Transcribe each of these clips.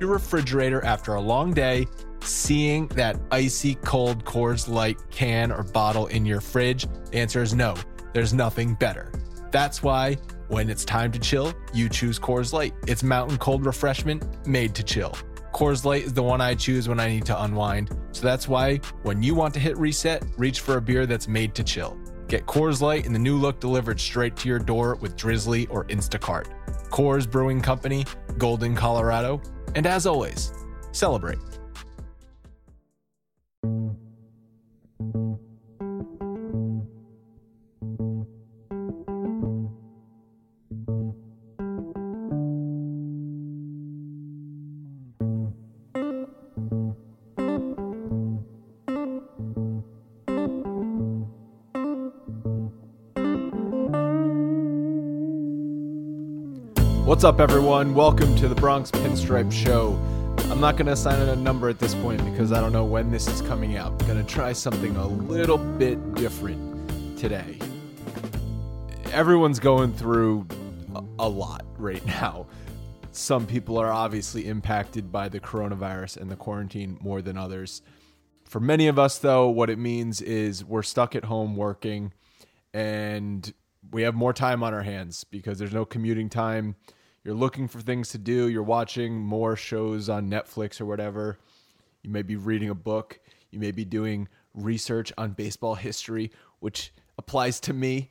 your refrigerator after a long day, seeing that icy cold Coors Light can or bottle in your fridge? The answer is no, there's nothing better. That's why when it's time to chill, you choose Coors Light. It's mountain cold refreshment made to chill. Coors Light is the one I choose when I need to unwind. So that's why when you want to hit reset, reach for a beer that's made to chill. Get Coors Light in the new look delivered straight to your door with Drizly or Instacart. Coors Brewing Company, Golden, Colorado. And as always, celebrate. What's up, everyone? Welcome to the Bronx Pinstripe Show. I'm not going to assign it a number at this point because I don't know when this is coming out. I'm going to try something a little bit different today. Everyone's going through a, a lot right now. Some people are obviously impacted by the coronavirus and the quarantine more than others. For many of us, though, what it means is we're stuck at home working and we have more time on our hands because there's no commuting time you're looking for things to do, you're watching more shows on Netflix or whatever. You may be reading a book, you may be doing research on baseball history, which applies to me.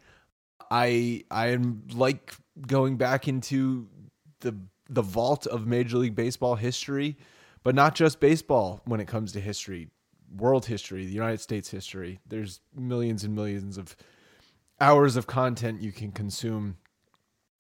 I I am like going back into the the vault of Major League Baseball history, but not just baseball when it comes to history, world history, the United States history. There's millions and millions of hours of content you can consume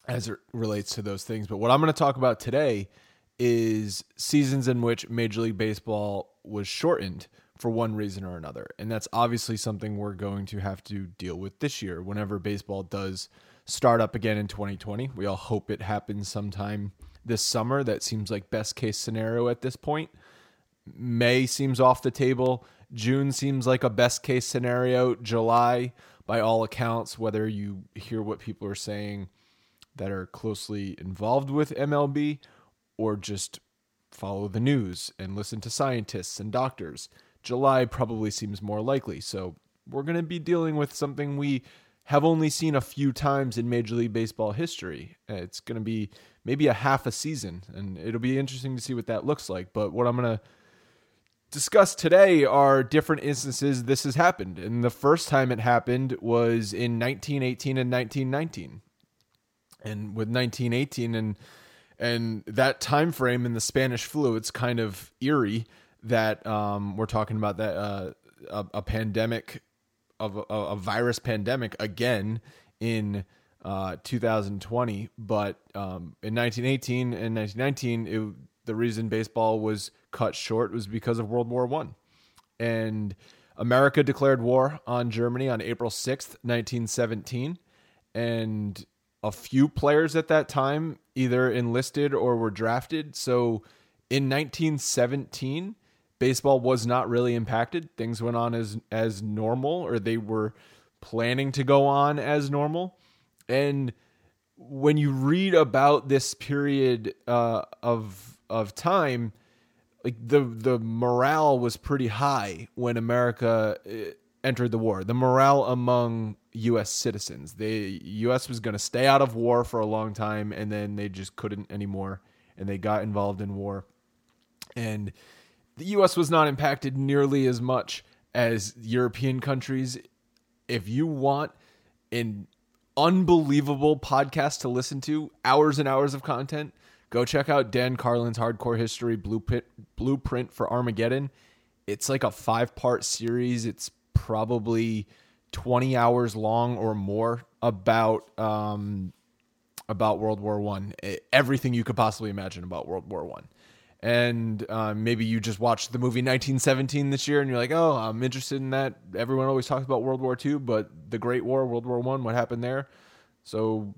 as it relates to those things. But what I'm going to talk about today is seasons in which Major League Baseball was shortened for one reason or another. And that's obviously something we're going to have to deal with this year whenever baseball does start up again in 2020. We all hope it happens sometime this summer. That seems like best case scenario at this point. May seems off the table June seems like a best case scenario. July, by all accounts, whether you hear what people are saying that are closely involved with MLB or just follow the news and listen to scientists and doctors, July probably seems more likely. So we're going to be dealing with something we have only seen a few times in Major League Baseball history. It's going to be maybe a half a season, and it'll be interesting to see what that looks like. But what I'm going to discuss today are different instances this has happened. And the first time it happened was in 1918 and 1919. And with 1918 and and that time frame in the Spanish flu, it's kind of eerie that um, we're talking about that uh, a, a, pandemic of a, a, virus pandemic again in uh, 2020. But um, in 1918 and 1919, it, the reason baseball was cut short was because of World War One, and America declared war on Germany on April 6th, 1917, and a few players at that time either enlisted or were drafted. So in 1917, baseball was not really impacted. Things went on as as normal, or they were planning to go on as normal. And when you read about this period uh, of of time, like the the morale was pretty high when America uh, entered the war. The morale among U.S. citizens, the U.S. was going to stay out of war for a long time, and then they just couldn't anymore, and they got involved in war, and the US was not impacted nearly as much as European countries. If you want an unbelievable podcast to listen to, hours and hours of content, go check out Dan Carlin's Hardcore History Blueprint, Blueprint for Armageddon. It's like a five part series. It's probably 20 hours long or more about um, about World War One. Everything you could possibly imagine about World War One. And um, maybe you just watched the movie 1917 this year and you're like oh i'm interested in that. Everyone always talks about world war ii but the great war world war one what happened there? So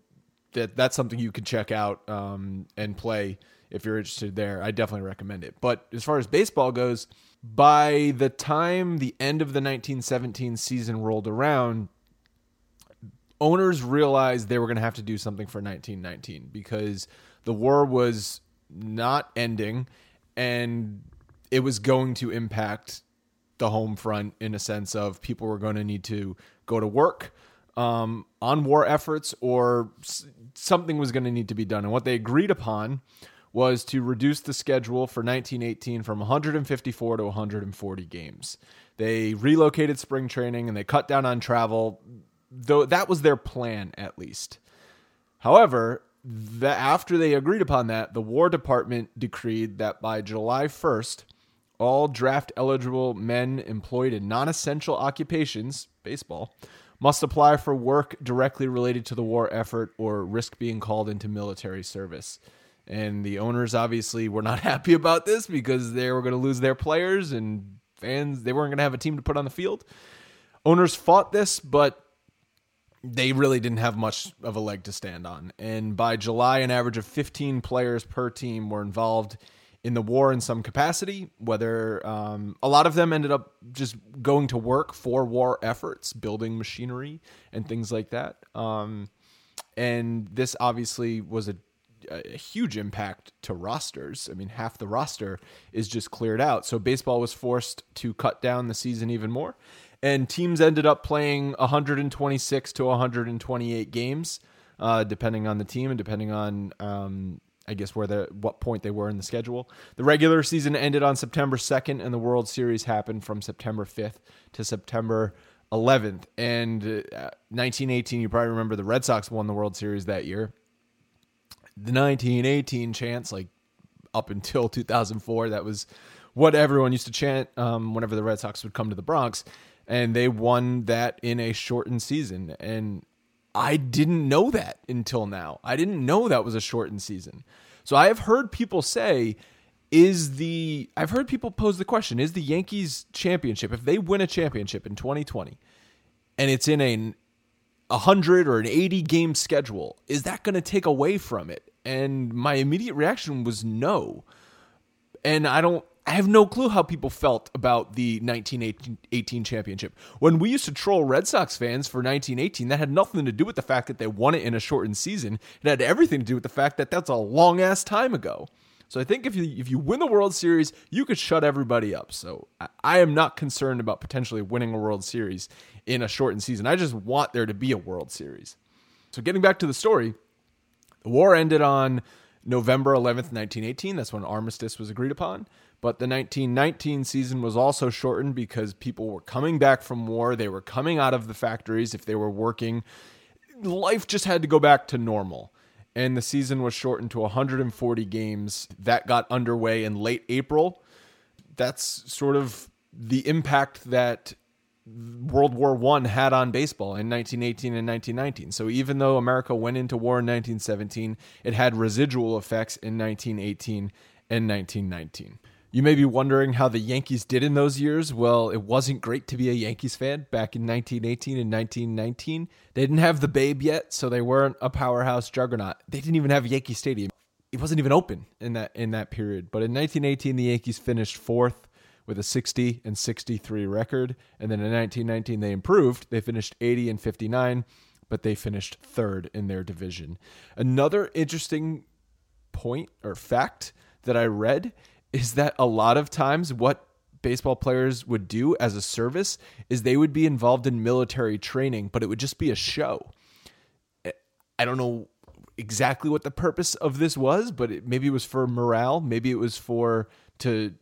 that that's something you can check out um, and play if you're interested there i definitely recommend it but as far as baseball goes by the time the end of the 1917 season rolled around owners realized they were going to have to do something for 1919 because the war was not ending, and it was going to impact the home front in a sense of people were going to need to go to work um, on war efforts or something was going to need to be done. And what they agreed upon was to reduce the schedule for 1918 from 154 to 140 games. They relocated spring training and they cut down on travel, though that was their plan at least. However, that after they agreed upon that, the War Department decreed that by July 1st, all draft eligible men employed in non essential occupations, baseball, must apply for work directly related to the war effort or risk being called into military service. And the owners obviously were not happy about this because they were going to lose their players and fans, they weren't going to have a team to put on the field. Owners fought this, but they really didn't have much of a leg to stand on. And by July, an average of 15 players per team were involved in the war in some capacity, whether um, a lot of them ended up just going to work for war efforts, building machinery and things like that. Um, and this obviously was a, a huge impact to rosters. I mean, half the roster is just cleared out. So baseball was forced to cut down the season even more and teams ended up playing 126 to 128 games, uh, depending on the team and depending on, um, I guess, where the what point they were in the schedule. The regular season ended on September 2nd, and the World Series happened from September 5th to September 11th. And uh, 1918, you probably remember the Red Sox won the World Series that year. The 1918 chance, like up until 2004, that was what everyone used to chant um, whenever the Red Sox would come to the Bronx and they won that in a shortened season. And I didn't know that until now. I didn't know that was a shortened season. So I have heard people say, is the I've heard people pose the question, is the Yankees championship, if they win a championship in 2020 and it's in a 100 or an 80 game schedule, is that going to take away from it? And my immediate reaction was no. And I don't I have no clue how people felt about the 1918 championship. When we used to troll Red Sox fans for 1918, that had nothing to do with the fact that they won it in a shortened season. It had everything to do with the fact that that's a long ass time ago. So I think if you if you win the World Series, you could shut everybody up. So I, I am not concerned about potentially winning a World Series in a shortened season. I just want there to be a World Series. So getting back to the story, the war ended on November 11th, 1918. That's when armistice was agreed upon. But the 1919 season was also shortened because people were coming back from war. They were coming out of the factories if they were working. Life just had to go back to normal. And the season was shortened to 140 games. That got underway in late April. That's sort of the impact that World War One had on baseball in 1918 and 1919. So even though America went into war in 1917, it had residual effects in 1918 and 1919. You may be wondering how the Yankees did in those years. Well, it wasn't great to be a Yankees fan back in 1918 and 1919. They didn't have the Babe yet, so they weren't a powerhouse juggernaut. They didn't even have Yankee Stadium. It wasn't even open in that in that period. But in 1918, the Yankees finished fourth with a 60 and 63 record, and then in 1919 they improved. They finished 80 and 59, but they finished third in their division. Another interesting point or fact that I read is that a lot of times what baseball players would do as a service is they would be involved in military training, but it would just be a show. I don't know exactly what the purpose of this was, but it, maybe it was for morale, maybe it was for to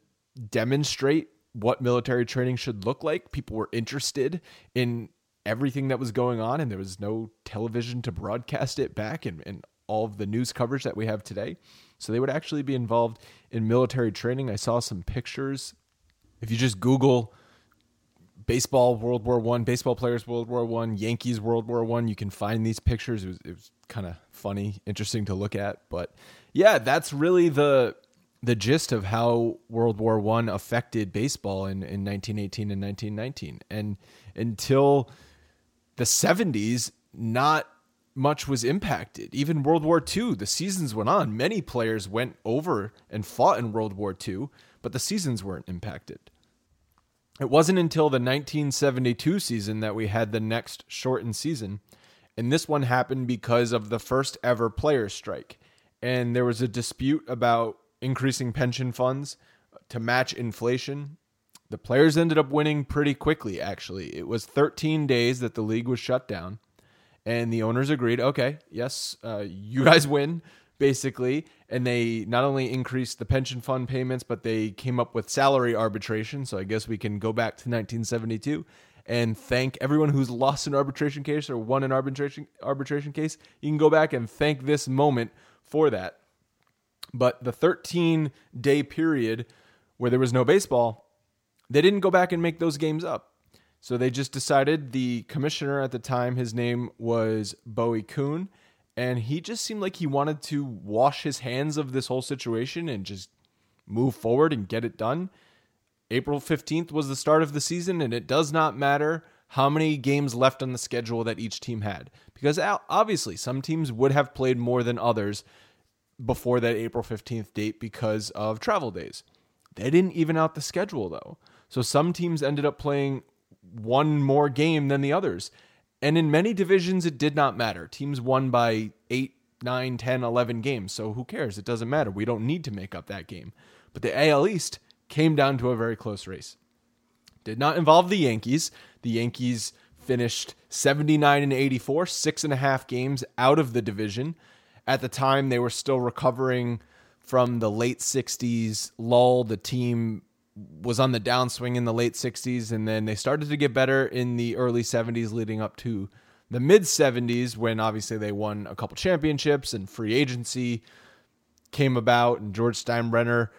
demonstrate what military training should look like. People were interested in everything that was going on, and there was no television to broadcast it back and, and all of the news coverage that we have today. So they would actually be involved in military training. I saw some pictures. If you just Google baseball World War One, baseball players World War One, Yankees World War One, you can find these pictures. It was, was kind of funny, interesting to look at. But yeah, that's really the the gist of how World War One affected baseball in, in 1918 and 1919. And until the 70s, not much was impacted. Even World War II, the seasons went on. Many players went over and fought in World War II, but the seasons weren't impacted. It wasn't until the 1972 season that we had the next shortened season. And this one happened because of the first ever players' strike. And there was a dispute about increasing pension funds to match inflation. The players ended up winning pretty quickly, actually. It was 13 days that the league was shut down and the owners agreed. Okay, yes, uh, you guys win basically, and they not only increased the pension fund payments, but they came up with salary arbitration. So I guess we can go back to 1972 and thank everyone who's lost an arbitration case or won an arbitration arbitration case. You can go back and thank this moment for that. But the 13 day period where there was no baseball, they didn't go back and make those games up. So they just decided the commissioner at the time, his name was Bowie Kuhn, and he just seemed like he wanted to wash his hands of this whole situation and just move forward and get it done. April 15th was the start of the season, and it does not matter how many games left on the schedule that each team had. Because obviously, some teams would have played more than others before that April 15th date because of travel days. They didn't even out the schedule, though. So some teams ended up playing one more game than the others. And in many divisions, it did not matter. Teams won by 8, 9, 10, 11 games. So who cares? It doesn't matter. We don't need to make up that game. But the AL East came down to a very close race. Did not involve the Yankees. The Yankees finished 79 and 84, six and a half games out of the division. At the time, they were still recovering from the late 60s lull. The team was on the downswing in the late 60s and then they started to get better in the early 70s leading up to the mid 70s when obviously they won a couple championships and free agency came about and George Steinbrenner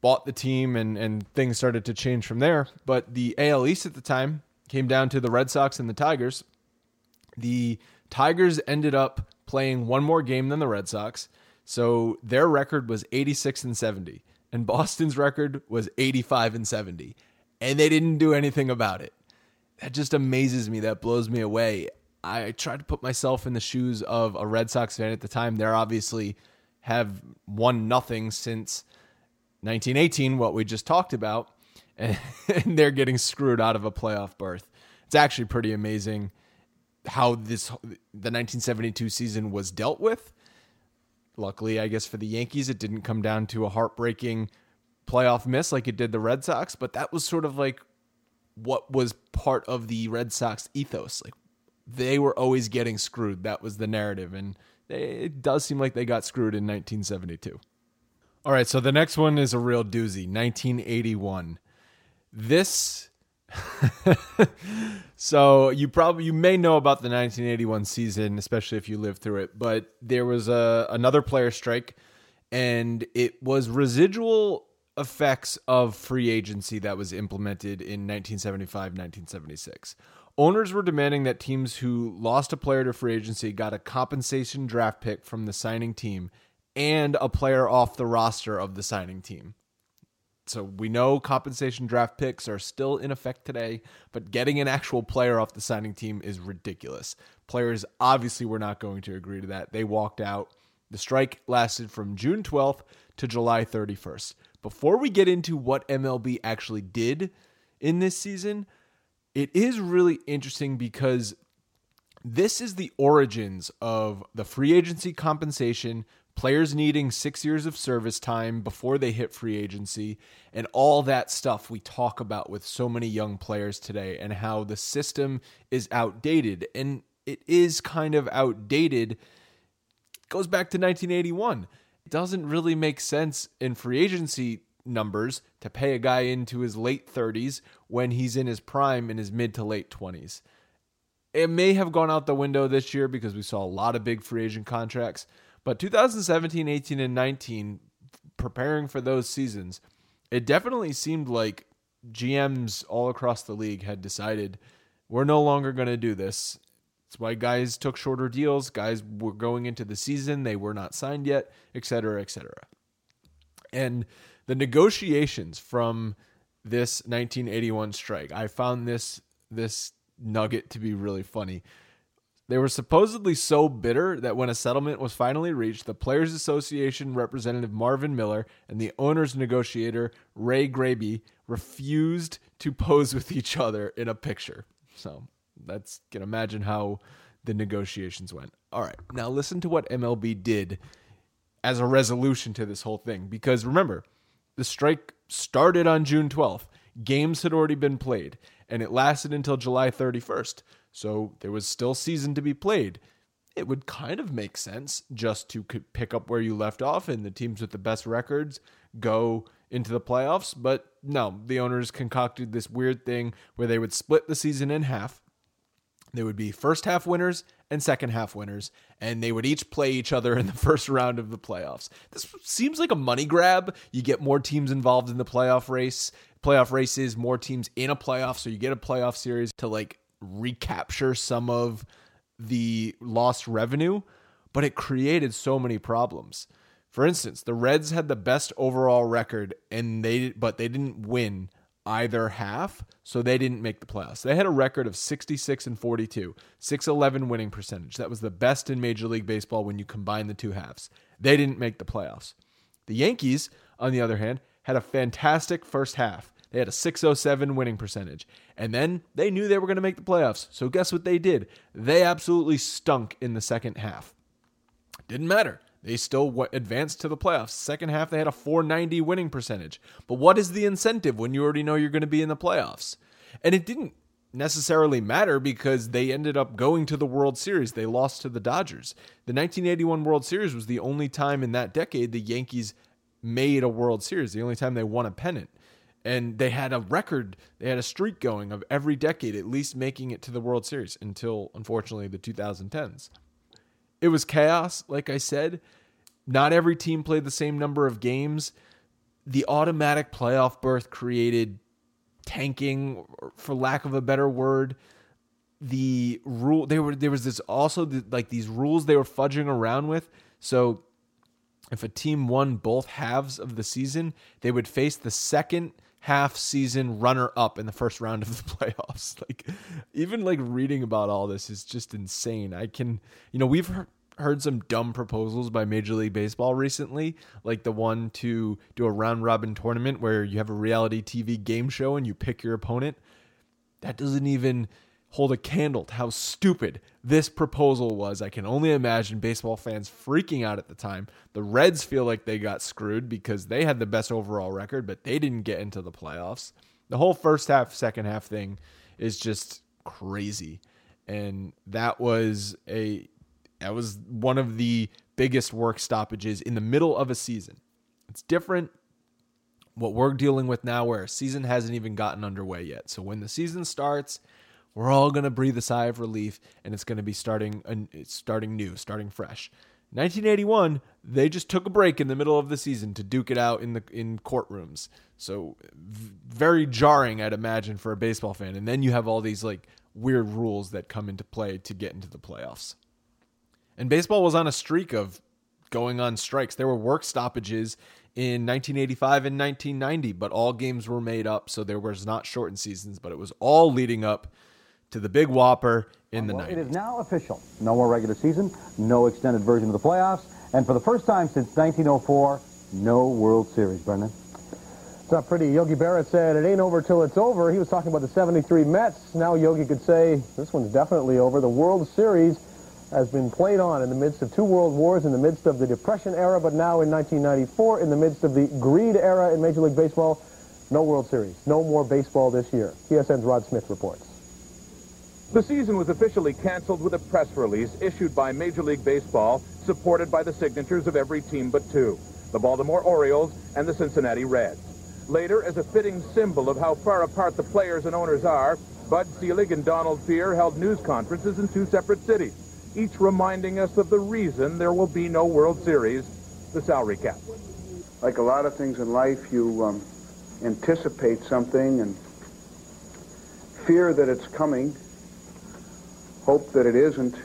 bought the team and, and things started to change from there. But the AL East at the time came down to the Red Sox and the Tigers. The Tigers ended up playing one more game than the Red Sox. So their record was 86 and 70 and Boston's record was 85 and 70, and they didn't do anything about it. That just amazes me. That blows me away. I try to put myself in the shoes of a Red Sox fan at the time. They're obviously have won nothing since 1918, what we just talked about, and, and they're getting screwed out of a playoff berth. It's actually pretty amazing how this the 1972 season was dealt with. Luckily, I guess for the Yankees, it didn't come down to a heartbreaking playoff miss like it did the Red Sox, but that was sort of like what was part of the Red Sox ethos. Like they were always getting screwed. That was the narrative, and they, it does seem like they got screwed in 1972. All right, so the next one is a real doozy. 1981. This. so you probably you may know about the 1981 season, especially if you lived through it. But there was a another player strike, and it was residual effects of free agency that was implemented in 1975 1976. Owners were demanding that teams who lost a player to free agency got a compensation draft pick from the signing team and a player off the roster of the signing team. So we know compensation draft picks are still in effect today, but getting an actual player off the signing team is ridiculous. Players obviously were not going to agree to that. They walked out. The strike lasted from June 12th to July 31st. Before we get into what MLB actually did in this season, it is really interesting because this is the origins of the free agency compensation, players needing six years of service time before they hit free agency, and all that stuff we talk about with so many young players today, and how the system is outdated. And it is kind of outdated. It goes back to 1981. It doesn't really make sense in free agency numbers to pay a guy into his late 30s when he's in his prime in his mid to late 20s. It may have gone out the window this year because we saw a lot of big free agent contracts, but 2017, 18, and 19, preparing for those seasons, it definitely seemed like GMs all across the league had decided we're no longer going to do this. That's why guys took shorter deals. Guys were going into the season, they were not signed yet, et cetera, et cetera. And the negotiations from this 1981 strike. I found this this nugget to be really funny. They were supposedly so bitter that when a settlement was finally reached, the Players Association representative Marvin Miller and the owners negotiator Ray Grebey refused to pose with each other in a picture. So that's can imagine how the negotiations went. All right, now listen to what MLB did as a resolution to this whole thing. Because remember, the strike started on June 12th. Games had already been played, and it lasted until July 31st. So there was still season to be played. It would kind of make sense just to pick up where you left off, and the teams with the best records go into the playoffs. But no, the owners concocted this weird thing where they would split the season in half. They would be first half winners and second half winners, and they would each play each other in the first round of the playoffs. This seems like a money grab. You get more teams involved in the playoff race. Playoff races, more teams in a playoff, so you get a playoff series to like recapture some of the lost revenue, but it created so many problems. For instance, the Reds had the best overall record and they but they didn't win either half, so they didn't make the playoffs. They had a record of 66 and 42, 611 winning percentage. That was the best in Major League Baseball when you combine the two halves. They didn't make the playoffs. The Yankees, on the other hand, had a fantastic first half. They had a 607 winning percentage. And then they knew they were going to make the playoffs. So guess what they did? They absolutely stunk in the second half. Didn't matter. They still advanced to the playoffs. Second half, they had a 490 winning percentage. But what is the incentive when you already know you're going to be in the playoffs? And it didn't necessarily matter because they ended up going to the World Series. They lost to the Dodgers. The 1981 World Series was the only time in that decade the Yankees made a World Series, the only time they won a pennant. And they had a record, they had a streak going of every decade at least making it to the World Series until, unfortunately, the 2010s. It was chaos, like I said. Not every team played the same number of games. The automatic playoff berth created tanking, for lack of a better word. The rule they were there was this also the, like these rules they were fudging around with. So if a team won both halves of the season, they would face the second half season runner up in the first round of the playoffs. Like even like reading about all this is just insane. I can, you know, we've heard, heard some dumb proposals by Major League Baseball recently, like the one to do a round robin tournament where you have a reality TV game show and you pick your opponent. That doesn't even hold a candle to how stupid this proposal was. I can only imagine baseball fans freaking out at the time. The Reds feel like they got screwed because they had the best overall record, but they didn't get into the playoffs. The whole first half, second half thing is just crazy. And that was a that was one of the biggest work stoppages in the middle of a season. It's different what we're dealing with now where a season hasn't even gotten underway yet. So when the season starts, we're all going to breathe a sigh of relief and it's going to be starting starting new, starting fresh. 1981, they just took a break in the middle of the season to duke it out in the in courtrooms. So very jarring, I'd imagine, for a baseball fan. And then you have all these like weird rules that come into play to get into the playoffs. And baseball was on a streak of going on strikes. There were work stoppages in 1985 and 1990, but all games were made up, so there was not shortened seasons, but it was all leading up to the big whopper in the well, 90s. It is now official. No more regular season, no extended version of the playoffs, and for the first time since 1904, no World Series, Brendan. It's not pretty. Yogi Berra said it ain't over till it's over. He was talking about the 73 Mets. Now Yogi could say this one's definitely over. The World Series has been played on in the midst of two world wars, in the midst of the Depression era, but now in 1994, in the midst of the greed era in Major League Baseball. No World Series. No more baseball this year. TSN's Rod Smith reports. The season was officially canceled with a press release issued by Major League Baseball, supported by the signatures of every team but two, the Baltimore Orioles and the Cincinnati Reds. Later, as a fitting symbol of how far apart the players and owners are, Bud Selig and Donald Fehr held news conferences in two separate cities each reminding us of the reason there will be no World Series, the salary cap. Like a lot of things in life, you um, anticipate something and fear that it's coming, hope that it isn't.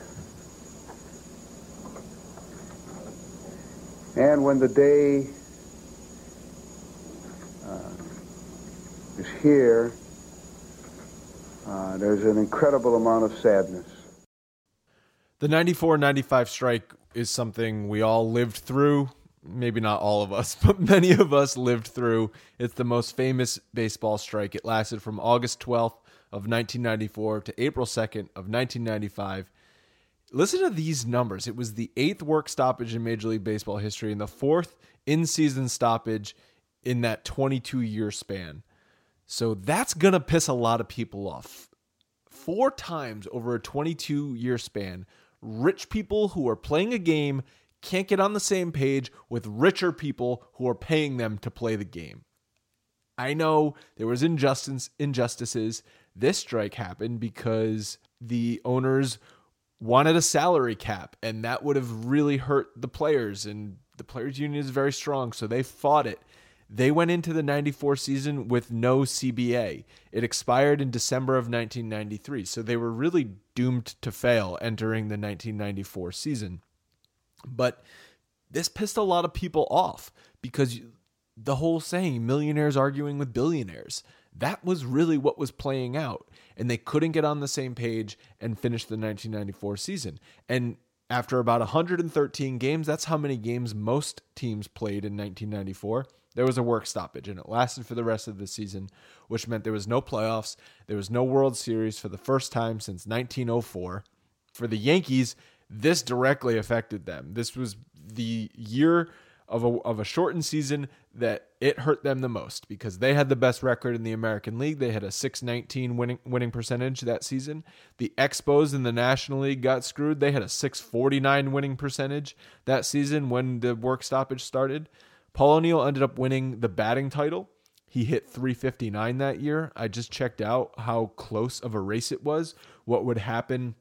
And when the day uh, is here, uh, there's an incredible amount of sadness. The 94 95 strike is something we all lived through. Maybe not all of us, but many of us lived through. It's the most famous baseball strike. It lasted from August 12th of 1994 to April 2nd of 1995. Listen to these numbers. It was the eighth work stoppage in Major League Baseball history and the fourth in season stoppage in that 22 year span. So that's going to piss a lot of people off. Four times over a 22 year span, rich people who are playing a game can't get on the same page with richer people who are paying them to play the game. I know there was injustice injustices. This strike happened because the owners wanted a salary cap and that would have really hurt the players and the players union is very strong so they fought it they went into the 94 season with no CBA. It expired in December of 1993, so they were really doomed to fail entering the 1994 season. But this pissed a lot of people off because the whole saying, millionaires arguing with billionaires, that was really what was playing out. And they couldn't get on the same page and finish the 1994 season. And after about 113 games, that's how many games most teams played in 1994 there was a work stoppage and it lasted for the rest of the season, which meant there was no playoffs. There was no World Series for the first time since 1904. For the Yankees, this directly affected them. This was the year of a, of a shortened season that it hurt them the most because they had the best record in the American League. They had a 619 winning winning percentage that season. The Expos in the National League got screwed. They had a 649 winning percentage that season when the work stoppage started. Paul O'Neill ended up winning the batting title. He hit 359 that year. I just checked out how close of a race it was. What would happen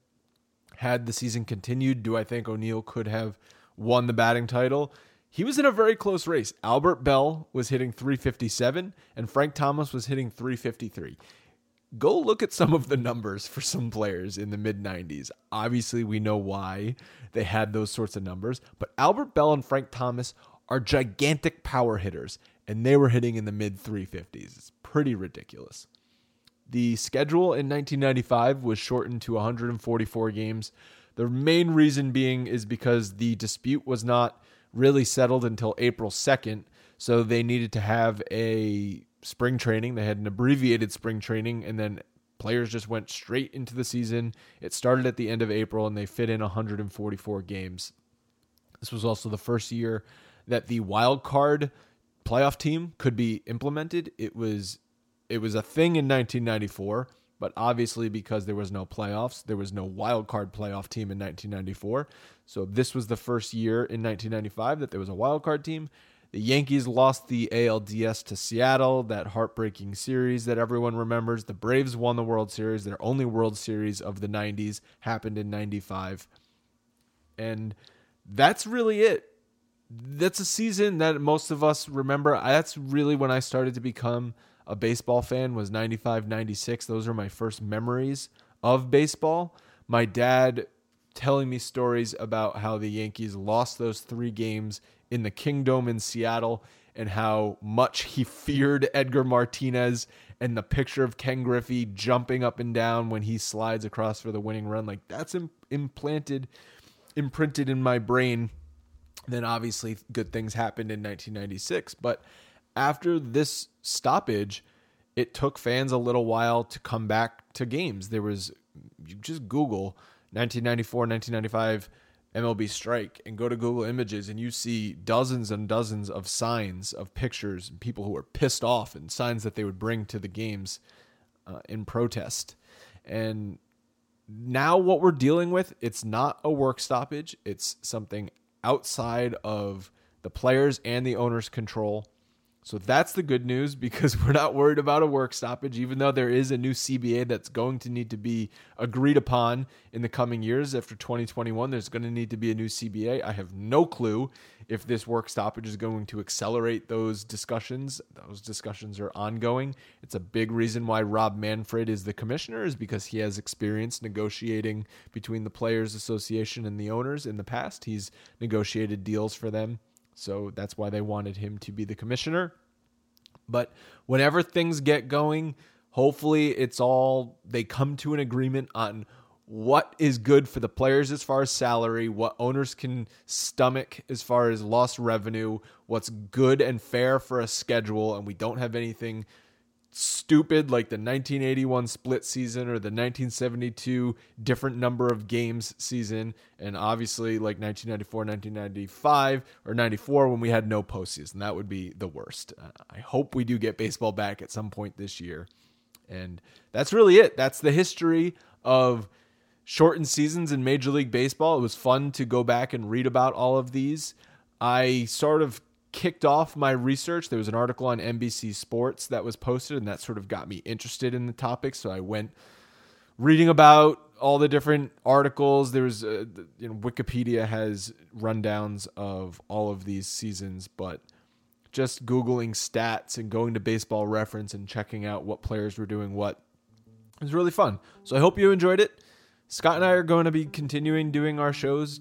had the season continued? Do I think O'Neill could have won the batting title? He was in a very close race. Albert Belle was hitting 357 and Frank Thomas was hitting 353. Go look at some of the numbers for some players in the mid 90s. Obviously, we know why they had those sorts of numbers, but Albert Belle and Frank Thomas are gigantic power hitters, and they were hitting in the mid 350s. It's pretty ridiculous. The schedule in 1995 was shortened to 144 games. The main reason being is because the dispute was not really settled until April 2nd, so they needed to have a spring training. They had an abbreviated spring training, and then players just went straight into the season. It started at the end of April, and they fit in 144 games. This was also the first year that the wild card playoff team could be implemented. It was it was a thing in 1994, but obviously because there was no playoffs, there was no wild card playoff team in 1994. So this was the first year in 1995 that there was a wild card team. The Yankees lost the ALDS to Seattle, that heartbreaking series that everyone remembers. The Braves won the World Series. Their only World Series of the 90s happened in 95. And that's really it. That's a season that most of us remember. That's really when I started to become a baseball fan was 95 96. Those are my first memories of baseball. My dad telling me stories about how the Yankees lost those 3 games in the Kingdome in Seattle and how much he feared Edgar Martinez and the picture of Ken Griffey jumping up and down when he slides across for the winning run like that's implanted imprinted in my brain. Then obviously good things happened in 1996, but after this stoppage, it took fans a little while to come back to games. There was you just Google 1994, 1995 MLB strike and go to Google Images and you see dozens and dozens of signs of pictures and people who were pissed off and signs that they would bring to the games uh, in protest. And now what we're dealing with, it's not a work stoppage. It's something outside of the players and the owners' control. So that's the good news because we're not worried about a work stoppage, even though there is a new CBA that's going to need to be agreed upon in the coming years. After 2021, there's going to need to be a new CBA. I have no clue if this work stoppage is going to accelerate those discussions. Those discussions are ongoing. It's a big reason why Rob Manfred is the commissioner, is because he has experience negotiating between the Players Association and the owners in the past. He's negotiated deals for them so that's why they wanted him to be the commissioner. But whenever things get going, hopefully it's all they come to an agreement on what is good for the players as far as salary, what owners can stomach as far as lost revenue, what's good and fair for a schedule, and we don't have anything stupid like the 1981 split season or the 1972 different number of games season, and obviously like 1994, 1995, or 94 when we had no postseason. That would be the worst. Uh, I hope we do get baseball back at some point this year. And that's really it. That's the history of shortened seasons in Major League Baseball. It was fun to go back and read about all of these. I sort of kicked off my research. There was an article on NBC Sports that was posted, and that sort of got me interested in the topic. So I went reading about all the different articles. There was, uh, you know, Wikipedia has rundowns of all of these seasons, but just Googling stats and going to baseball reference and checking out what players were doing what it was really fun. So I hope you enjoyed it. Scott and I are going to be continuing doing our shows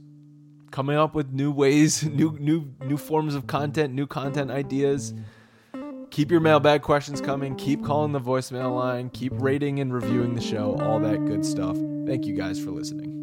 coming up with new ways, new new new forms of content, new content ideas. Keep your mailbag questions coming. Keep calling the voicemail line. Keep rating and reviewing the show. All that good stuff. Thank you guys for listening.